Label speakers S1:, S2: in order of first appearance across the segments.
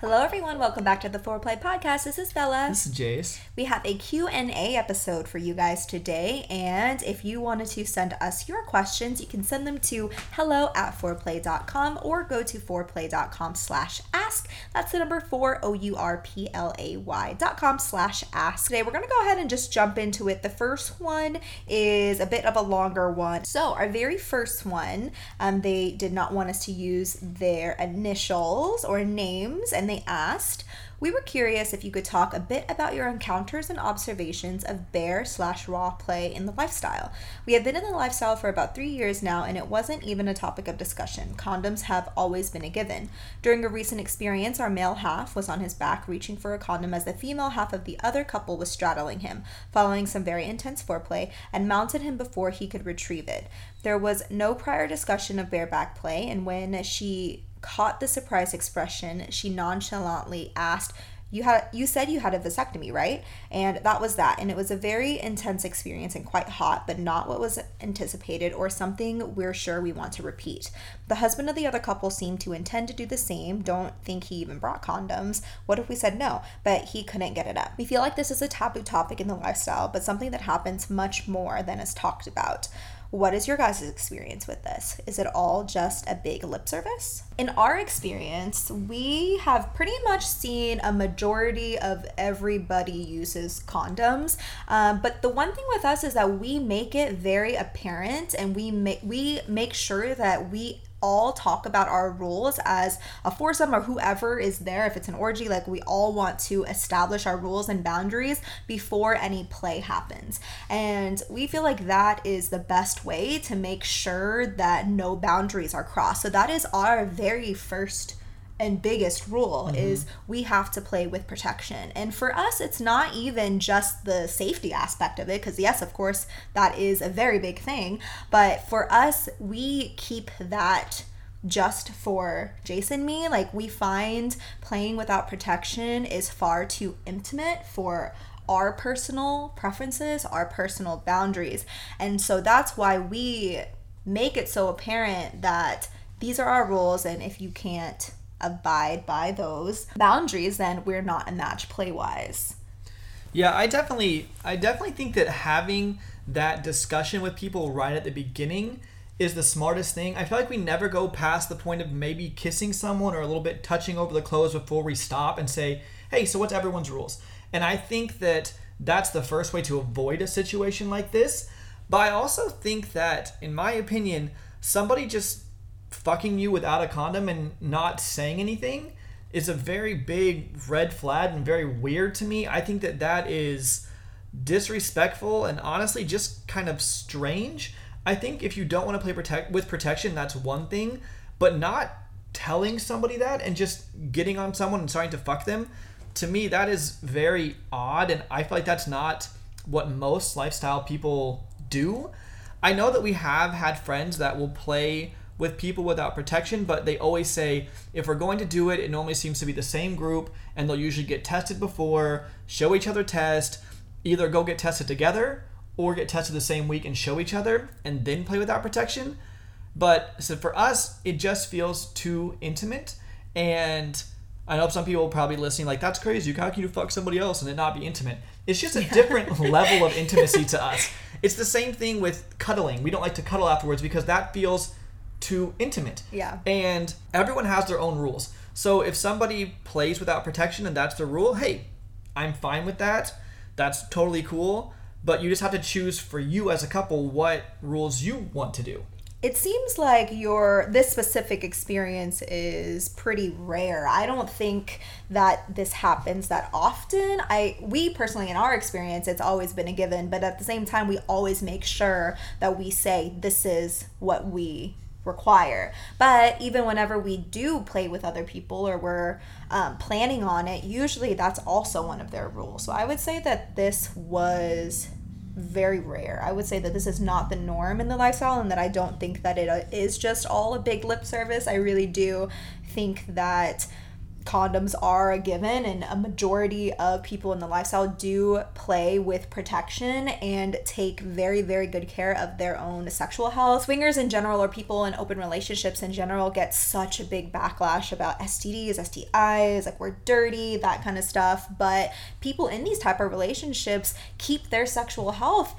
S1: Hello everyone, welcome back to the Fourplay Podcast. This is Bella.
S2: This is Jace.
S1: We have a Q&A episode for you guys today, and if you wanted to send us your questions, you can send them to hello at fourplay.com or go to fourplay.com slash ask. That's the number four, O-U-R-P-L-A-Y dot com slash ask. Today we're going to go ahead and just jump into it. The first one is a bit of a longer one. So our very first one, um, they did not want us to use their initials or names, and they asked, we were curious if you could talk a bit about your encounters and observations of bare slash raw play in the lifestyle. We have been in the lifestyle for about three years now, and it wasn't even a topic of discussion. Condoms have always been a given. During a recent experience, our male half was on his back reaching for a condom as the female half of the other couple was straddling him, following some very intense foreplay, and mounted him before he could retrieve it. There was no prior discussion of bareback play, and when she caught the surprise expression, she nonchalantly asked, you had you said you had a vasectomy right? And that was that. And it was a very intense experience and quite hot but not what was anticipated or something we're sure we want to repeat. The husband of the other couple seemed to intend to do the same. Don't think he even brought condoms. What if we said no? But he couldn't get it up. We feel like this is a taboo topic in the lifestyle but something that happens much more than is talked about what is your guys' experience with this? Is it all just a big lip service? In our experience, we have pretty much seen a majority of everybody uses condoms. Um, but the one thing with us is that we make it very apparent and we make we make sure that we all talk about our rules as a foursome or whoever is there. If it's an orgy, like we all want to establish our rules and boundaries before any play happens. And we feel like that is the best way to make sure that no boundaries are crossed. So that is our very first and biggest rule mm-hmm. is we have to play with protection. And for us, it's not even just the safety aspect of it, because yes, of course, that is a very big thing. But for us, we keep that just for Jason me. Like we find playing without protection is far too intimate for our personal preferences, our personal boundaries. And so that's why we make it so apparent that these are our rules and if you can't abide by those boundaries, then we're not a match play wise.
S2: Yeah, I definitely I definitely think that having that discussion with people right at the beginning is the smartest thing. I feel like we never go past the point of maybe kissing someone or a little bit touching over the clothes before we stop and say, "Hey, so what's everyone's rules?" And I think that that's the first way to avoid a situation like this. But I also think that in my opinion, somebody just fucking you without a condom and not saying anything is a very big red flag and very weird to me. I think that that is disrespectful and honestly just kind of strange. I think if you don't want to play protect with protection, that's one thing, but not telling somebody that and just getting on someone and starting to fuck them, to me that is very odd and I feel like that's not what most lifestyle people do. I know that we have had friends that will play with people without protection, but they always say if we're going to do it, it normally seems to be the same group, and they'll usually get tested before, show each other test, either go get tested together or get tested the same week and show each other, and then play without protection. But so for us, it just feels too intimate, and I know some people probably listening like that's crazy. How can you fuck somebody else and it not be intimate? It's just a different level of intimacy to us. It's the same thing with cuddling. We don't like to cuddle afterwards because that feels too intimate.
S1: Yeah.
S2: And everyone has their own rules. So if somebody plays without protection and that's the rule, hey, I'm fine with that. That's totally cool. But you just have to choose for you as a couple what rules you want to do.
S1: It seems like your this specific experience is pretty rare. I don't think that this happens that often. I we personally in our experience it's always been a given, but at the same time we always make sure that we say this is what we require. But even whenever we do play with other people or we're um, planning on it, usually that's also one of their rules. So I would say that this was very rare. I would say that this is not the norm in the lifestyle and that I don't think that it uh, just all a big lip service. I really do think that condoms are a given and a majority of people in the lifestyle do play with protection and take very very good care of their own sexual health. Swingers in general or people in open relationships in general get such a big backlash about stds stis like we're dirty that kind of stuff. But people in these type of relationships keep their sexual health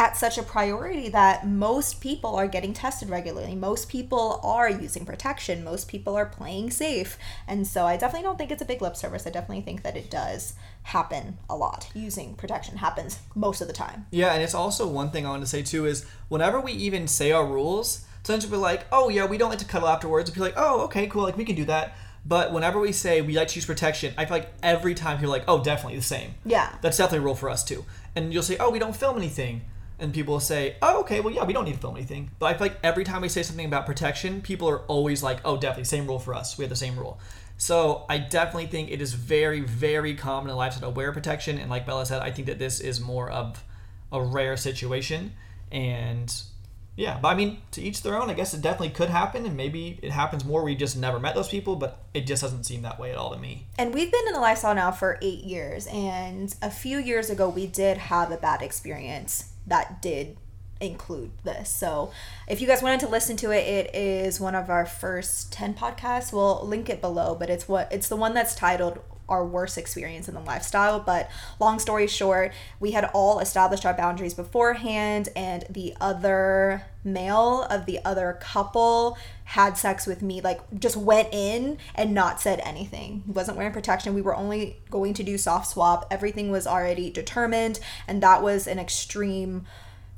S1: at such a priority that most people are getting tested regularly. Most people are using protection. Most people are playing safe. And so I definitely don't think it's a big lip service. I definitely think that it does happen a lot. Using protection happens most of the time.
S2: Yeah, and it's also one thing I want to say too is whenever we even say our rules, sometimes we're like, oh yeah, we don't like to cuddle afterwards. Are like, oh, okay, cool, like we can do that. But whenever we say we like to use protection, I feel like every time people are like, oh, definitely the same.
S1: Yeah.
S2: That's definitely a rule for us too. And you'll say, oh, we don't film anything and people say, "Oh, okay, well, yeah, we don't need to film anything." But I feel like every time we say something about protection, people are always like, "Oh, definitely, same rule for us. We have the same rule." So I definitely think it is very, very common in lifestyle to wear protection, and like Bella said, I think that this is more of a rare situation, and yeah, but I mean, to each their own. I guess it definitely could happen, and maybe it happens more. We just never met those people, but it just doesn't seem that way at all to me.
S1: And we've been in the lifestyle now for eight years, and a few years ago, we did have a bad experience that did include this. So if you guys wanted to listen to it, it is one of our first 10 podcasts. We'll link it below, but it's what it's the one that's titled our worst experience in the lifestyle. But long story short, we had all established our boundaries beforehand, and the other male of the other couple had sex with me, like just went in and not said anything. He wasn't wearing protection. We were only going to do soft swap. Everything was already determined, and that was an extreme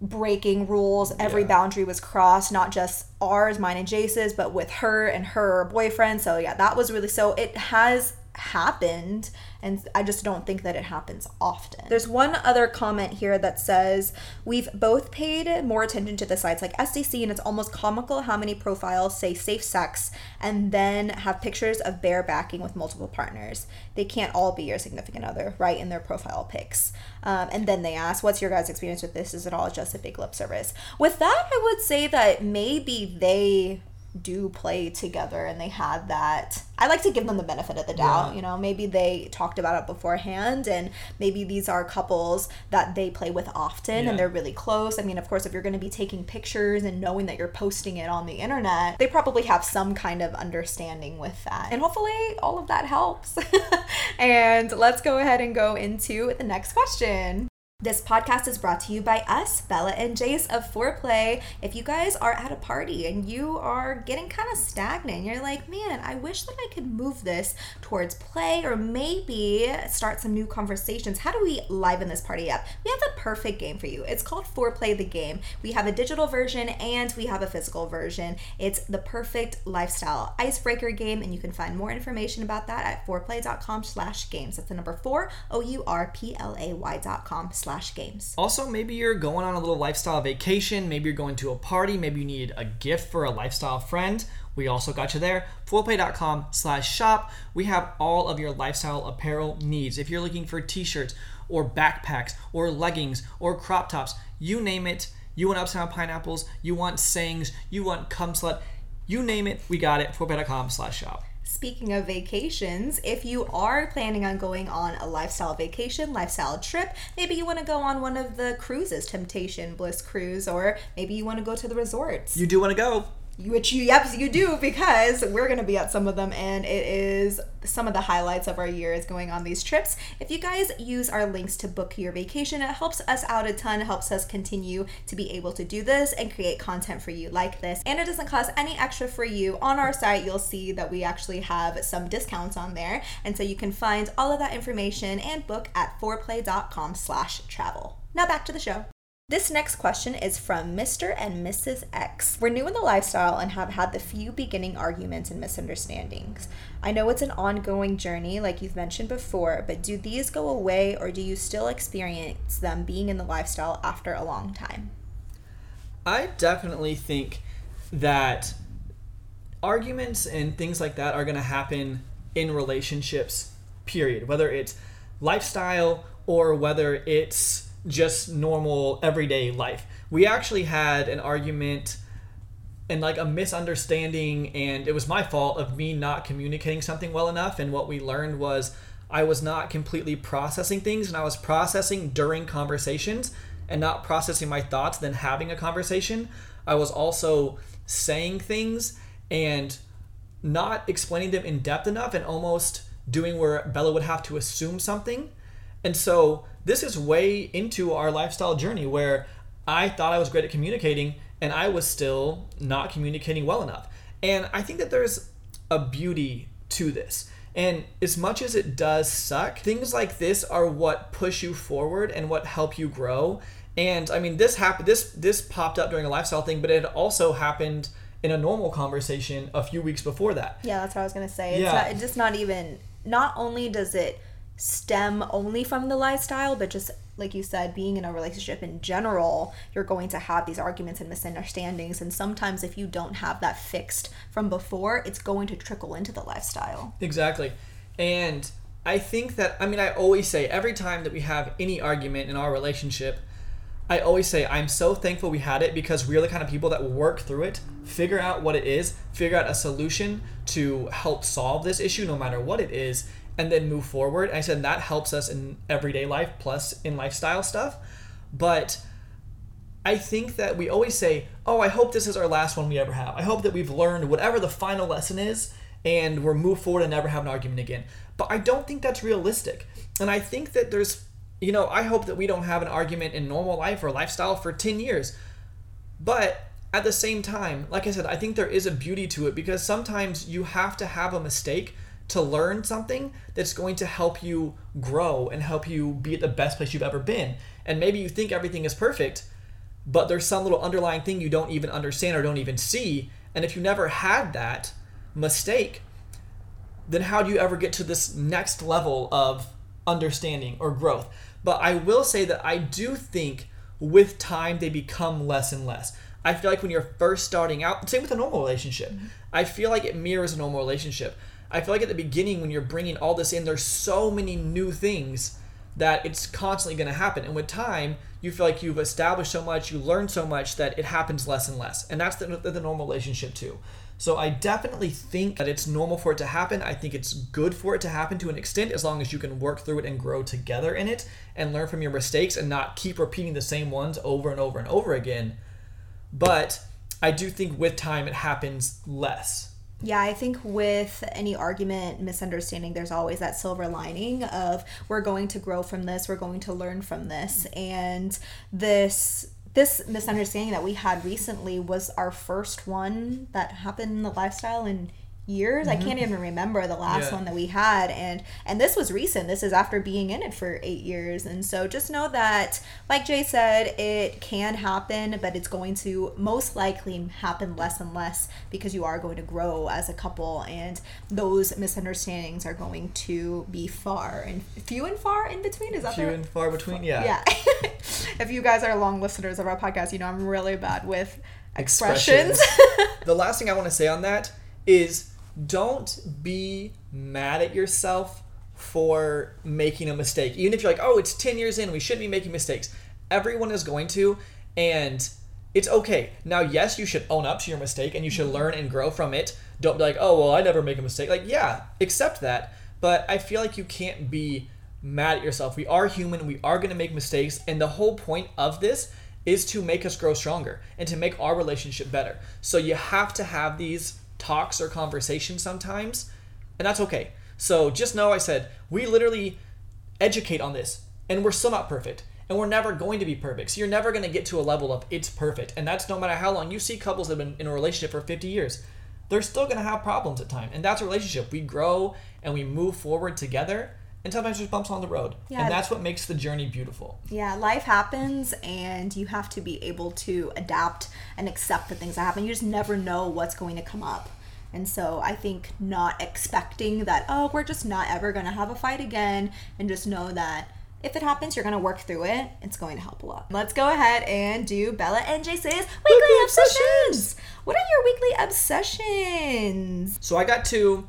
S1: breaking rules. Every yeah. boundary was crossed, not just ours, mine and Jace's, but with her and her boyfriend. So yeah, that was really so it has happened and I just don't think that it happens often. There's one other comment here that says we've both paid more attention to the sites like SDC and it's almost comical how many profiles say safe sex and then have pictures of barebacking with multiple partners. They can't all be your significant other, right, in their profile pics. Um, and then they ask, what's your guys' experience with this? Is it all just a big lip service? With that, I would say that maybe they do play together and they had that i like to give them the benefit of the doubt yeah. you know maybe they talked about it beforehand and maybe these are couples that they play with often yeah. and they're really close i mean of course if you're going to be taking pictures and knowing that you're posting it on the internet they probably have some kind of understanding with that and hopefully all of that helps and let's go ahead and go into the next question this podcast is brought to you by us, Bella and Jace of Fourplay. If you guys are at a party and you are getting kind of stagnant, you're like, man, I wish that I could move this towards play or maybe start some new conversations. How do we liven this party up? We have the perfect game for you. It's called Fourplay the Game. We have a digital version and we have a physical version. It's the perfect lifestyle icebreaker game, and you can find more information about that at fourplay.com slash games. That's the number four, O-U-R-P-L-A-Y dot com slash slash games.
S2: Also, maybe you're going on a little lifestyle vacation. Maybe you're going to a party. Maybe you need a gift for a lifestyle friend. We also got you there. Fourplay.com slash shop. We have all of your lifestyle apparel needs. If you're looking for t-shirts or backpacks or leggings or crop tops, you name it. You want upside down pineapples, you want sayings, you want cum slut, you name it, we got it. Fourplay.com slash shop.
S1: Speaking of vacations, if you are planning on going on a lifestyle vacation, lifestyle trip, maybe you want to go on one of the cruises, Temptation, Bliss Cruise, or maybe you want to go to the resorts.
S2: You do want to go
S1: which you yep you do because we're going to be at some of them and it is some of the highlights of our year is going on these trips. If you guys use our links to book your vacation it helps us out a ton helps us continue to be able to do this and create content for you like this. And it doesn't cost any extra for you. On our site you'll see that we actually have some discounts on there. And so you can find all of that information and book at fourplay.com slash travel. Now back to the show this next question is from Mr. and Mrs. X. We're new in the lifestyle and have had the few beginning arguments and misunderstandings. I know it's an ongoing journey, like you've mentioned before, but do these go away or do you still experience them being in the lifestyle after a long time?
S2: I definitely think that arguments and things like that are going to happen in relationships, period. Whether it's lifestyle or whether it's just normal everyday life. We actually had an argument and like a misunderstanding, and it was my fault of me not communicating something well enough. And what we learned was I was not completely processing things, and I was processing during conversations and not processing my thoughts, then having a conversation. I was also saying things and not explaining them in depth enough and almost doing where Bella would have to assume something. And so this is way into our lifestyle journey where I thought I was great at communicating and I was still not communicating well enough. And I think that there's a beauty to this. And as much as it does suck, things like this are what push you forward and what help you grow. And I mean, this happened. This this popped up during a lifestyle thing, but it also happened in a normal conversation a few weeks before that.
S1: Yeah, that's what I was gonna say. It's
S2: Yeah.
S1: not, it's just not even. Not only does it stem only from the lifestyle, but just like you said, being in a relationship in general, you're going to have these arguments and misunderstandings. And sometimes, if you don't have that fixed from before, it's going to trickle into the lifestyle.
S2: Exactly. And I think that, I mean, I always say every time that we have any argument in our relationship, I always say, I'm so thankful we had it because we're the kind of people that work through it, figure out what it is, figure out a solution to help solve this issue, no matter what it is, and then move forward. And I said that helps us in everyday life plus in lifestyle stuff. But I think that we always say, "Oh, I hope this is our last one we ever have. I hope that we've learned whatever the final lesson is and we're move forward and never have an argument again." But I don't think that's realistic. And I think that there's you know, I hope that we don't have an argument in normal life or lifestyle for 10 years. But at the same time, like I said, I think there is a beauty to it because sometimes you have to have a mistake to learn something that's going to help you grow and help you be at the best place you've ever been. And maybe you think everything is perfect, but there's some little underlying thing you don't even understand or don't even see. And if you never had that mistake, then how do you ever get to this next level of understanding or growth? But I will say that I do think with time they become less and less. I feel like when you're first starting out, same with a normal relationship, mm-hmm. I feel like it mirrors a normal relationship. I feel like at the beginning, when you're bringing all this in, there's so many new things that it's constantly going to happen. And with time, you feel like you've established so much, you learn so much that it happens less and less. And that's the, the, the normal relationship too. So I definitely think that it's normal for it to happen. I think it's good for it to happen to an extent as long as you can work through it and grow together in it and learn from your mistakes and not keep repeating the same ones over and over and over again. But I do think with time it happens less.
S1: Yeah, I think with any argument, misunderstanding, there's always that silver lining of we're going to grow from this, we're going to learn from this. Mm-hmm. And this this misunderstanding that we had recently was our first one that happened in the lifestyle in years. I can't mm-hmm. even remember the last
S2: Yeah.
S1: one that we had and and this was recent. This is after being in it for 8 years. And so just know that like Jay said, it can happen, but it's going to most likely happen less and less because you are going to grow as a couple and those misunderstandings are going to be far and few and far in between. Is that
S2: Few
S1: the
S2: and far between, yeah.
S1: yeah. if you guys are long listeners of our podcast, you know I'm really bad with
S2: Expressions.
S1: expressions.
S2: the last thing I want to say on that is don't be mad at yourself for making a mistake. Even if you're like, oh, it's 10 years in, we shouldn't be making mistakes. Everyone is going to, and it's okay. Now, yes, you should own up to your mistake and you should learn and grow from it. Don't be like, oh, well, I never make a mistake. Like, yeah, accept that. But I feel like you can't be mad at yourself. We are human, we are going to make mistakes, and the whole point of this is to make us grow stronger and to make our relationship better. So you have to have these talks or conversations sometimes, and that's okay. So just know I said we literally educate on this, and we're still not perfect, and we're never going to be perfect. So you're never going to get to a level of it's perfect, and that's no matter how long you see couples that have been in a relationship for 50 years. They're still going to have problems at time, and that's a relationship. We grow and we move forward together, and sometimes there's bumps on the road,
S1: Yeah.
S2: and that's what makes the journey beautiful.
S1: Yeah, life happens and you have to be able to adapt and accept the things that happen. You just never know what's going to come up. And so I think not expecting that, oh, we're just not ever going to have a fight again, and just know that if it happens, you're gonna work through it. It's going to help a lot. Let's go ahead and do Bella and Jace's weekly, obsessions. What are your weekly obsessions?
S2: So I got two.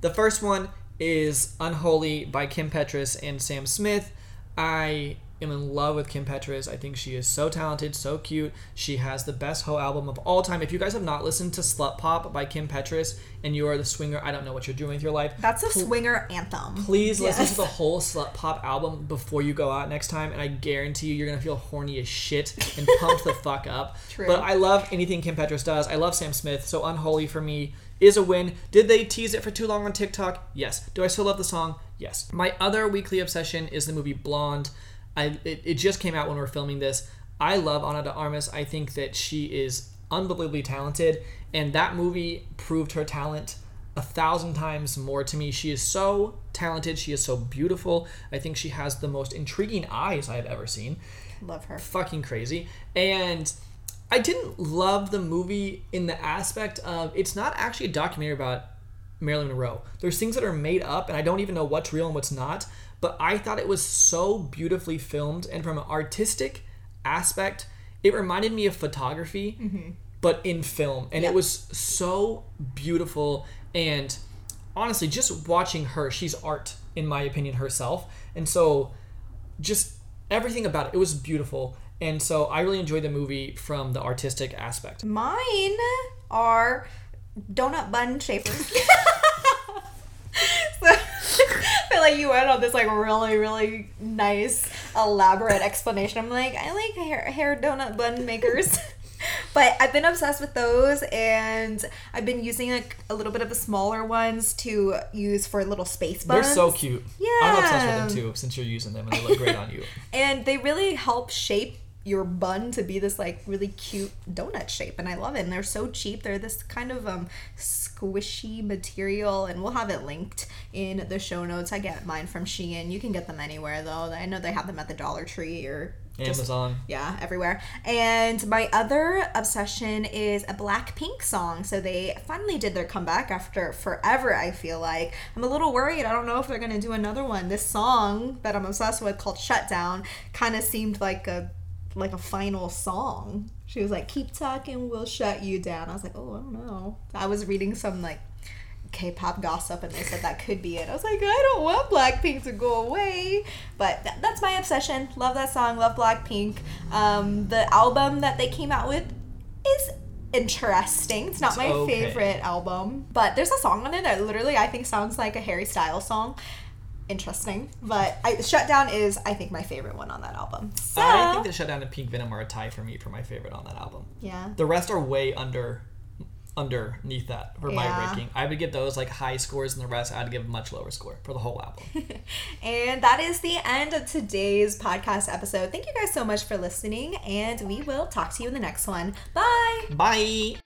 S2: The first one is Unholy by Kim Petras and Sam Smith. I am in love with Kim Petras. I think she is so talented, so cute. She has the best hoe album of all time. If you guys have not listened to Slut Pop by Kim Petras and you are the swinger, I don't know what you're doing with your life.
S1: That's a swinger anthem.
S2: Please listen to the whole Slut Pop album before you go out next time, and I guarantee you, you're gonna feel horny as shit and pumped the fuck up.
S1: True.
S2: But I love anything Kim Petras does. I love Sam Smith, so Unholy for me is a win. Did they tease it for too long on TikTok? Yes. Do I still love the song? Yes. My other weekly obsession is the movie Blonde. I it, it just came out when we are filming this. I love Ana de Armas. I think that she is unbelievably talented, and that movie proved her talent a thousand times more to me. She is so talented. She is so beautiful. I think she has the most intriguing eyes I have ever seen.
S1: Love her.
S2: Fucking crazy. And I didn't love the movie in the aspect of it's not actually a documentary about Marilyn Monroe. There's things that are made up, and I don't even know what's real and what's not. But I thought it was so beautifully filmed, and from an artistic aspect, it reminded me of photography, mm-hmm. but in film, and
S1: Yeah.
S2: it was so beautiful. And honestly, just watching her, she's art in my opinion herself, and so just everything about it, it was beautiful. And so I really enjoyed the movie from the artistic aspect.
S1: Mine are donut bun shapers. so, I feel like you went on this like really, really nice, elaborate explanation. I'm like, I like hair, hair donut bun makers. But I've been obsessed with those, and I've been using like a little bit of the smaller ones to use for a little space
S2: bun.
S1: They're
S2: so cute. Yeah. I'm obsessed with them too, since you're using them and they look great on you.
S1: and they really help shape your bun to be this like really cute donut shape and i love it and they're so cheap they're this kind of um squishy material and we'll have it linked in the show notes i get mine from shein you can get them anywhere though i know they have them at the dollar tree or just-
S2: Amazon.
S1: yeah, everywhere. And my other obsession is a Blackpink song. So they finally did their comeback after forever, I feel like. I'm a little worried. I don't know if they're going to do another one. This song that I'm obsessed with called Shutdown kind of seemed like a like a final song. She was like, "Keep talking, we'll shut you down." I was like, "Oh, I don't know." I was reading some like K-pop gossip, and they said that could be it. I was like, I don't want Blackpink to go away, but th- that's my obsession. Love that song. Love Blackpink. Um, the album that they came out with is interesting. It's not
S2: It's
S1: my
S2: okay.
S1: favorite album, but there's a song on it that literally I think sounds like a Harry Styles song. Interesting, but I, Shutdown is I think my favorite one on that album. So
S2: I think that Shutdown and Pink Venom are a tie for me for my favorite on that album.
S1: yeah.
S2: The rest are way under underneath that for my ranking. I would give those like high scores and the rest I'd give a much lower score for the whole album.
S1: And that is the end of today's podcast episode. Thank you guys so much for listening, and we will talk to you in the next one. Bye.
S2: Bye.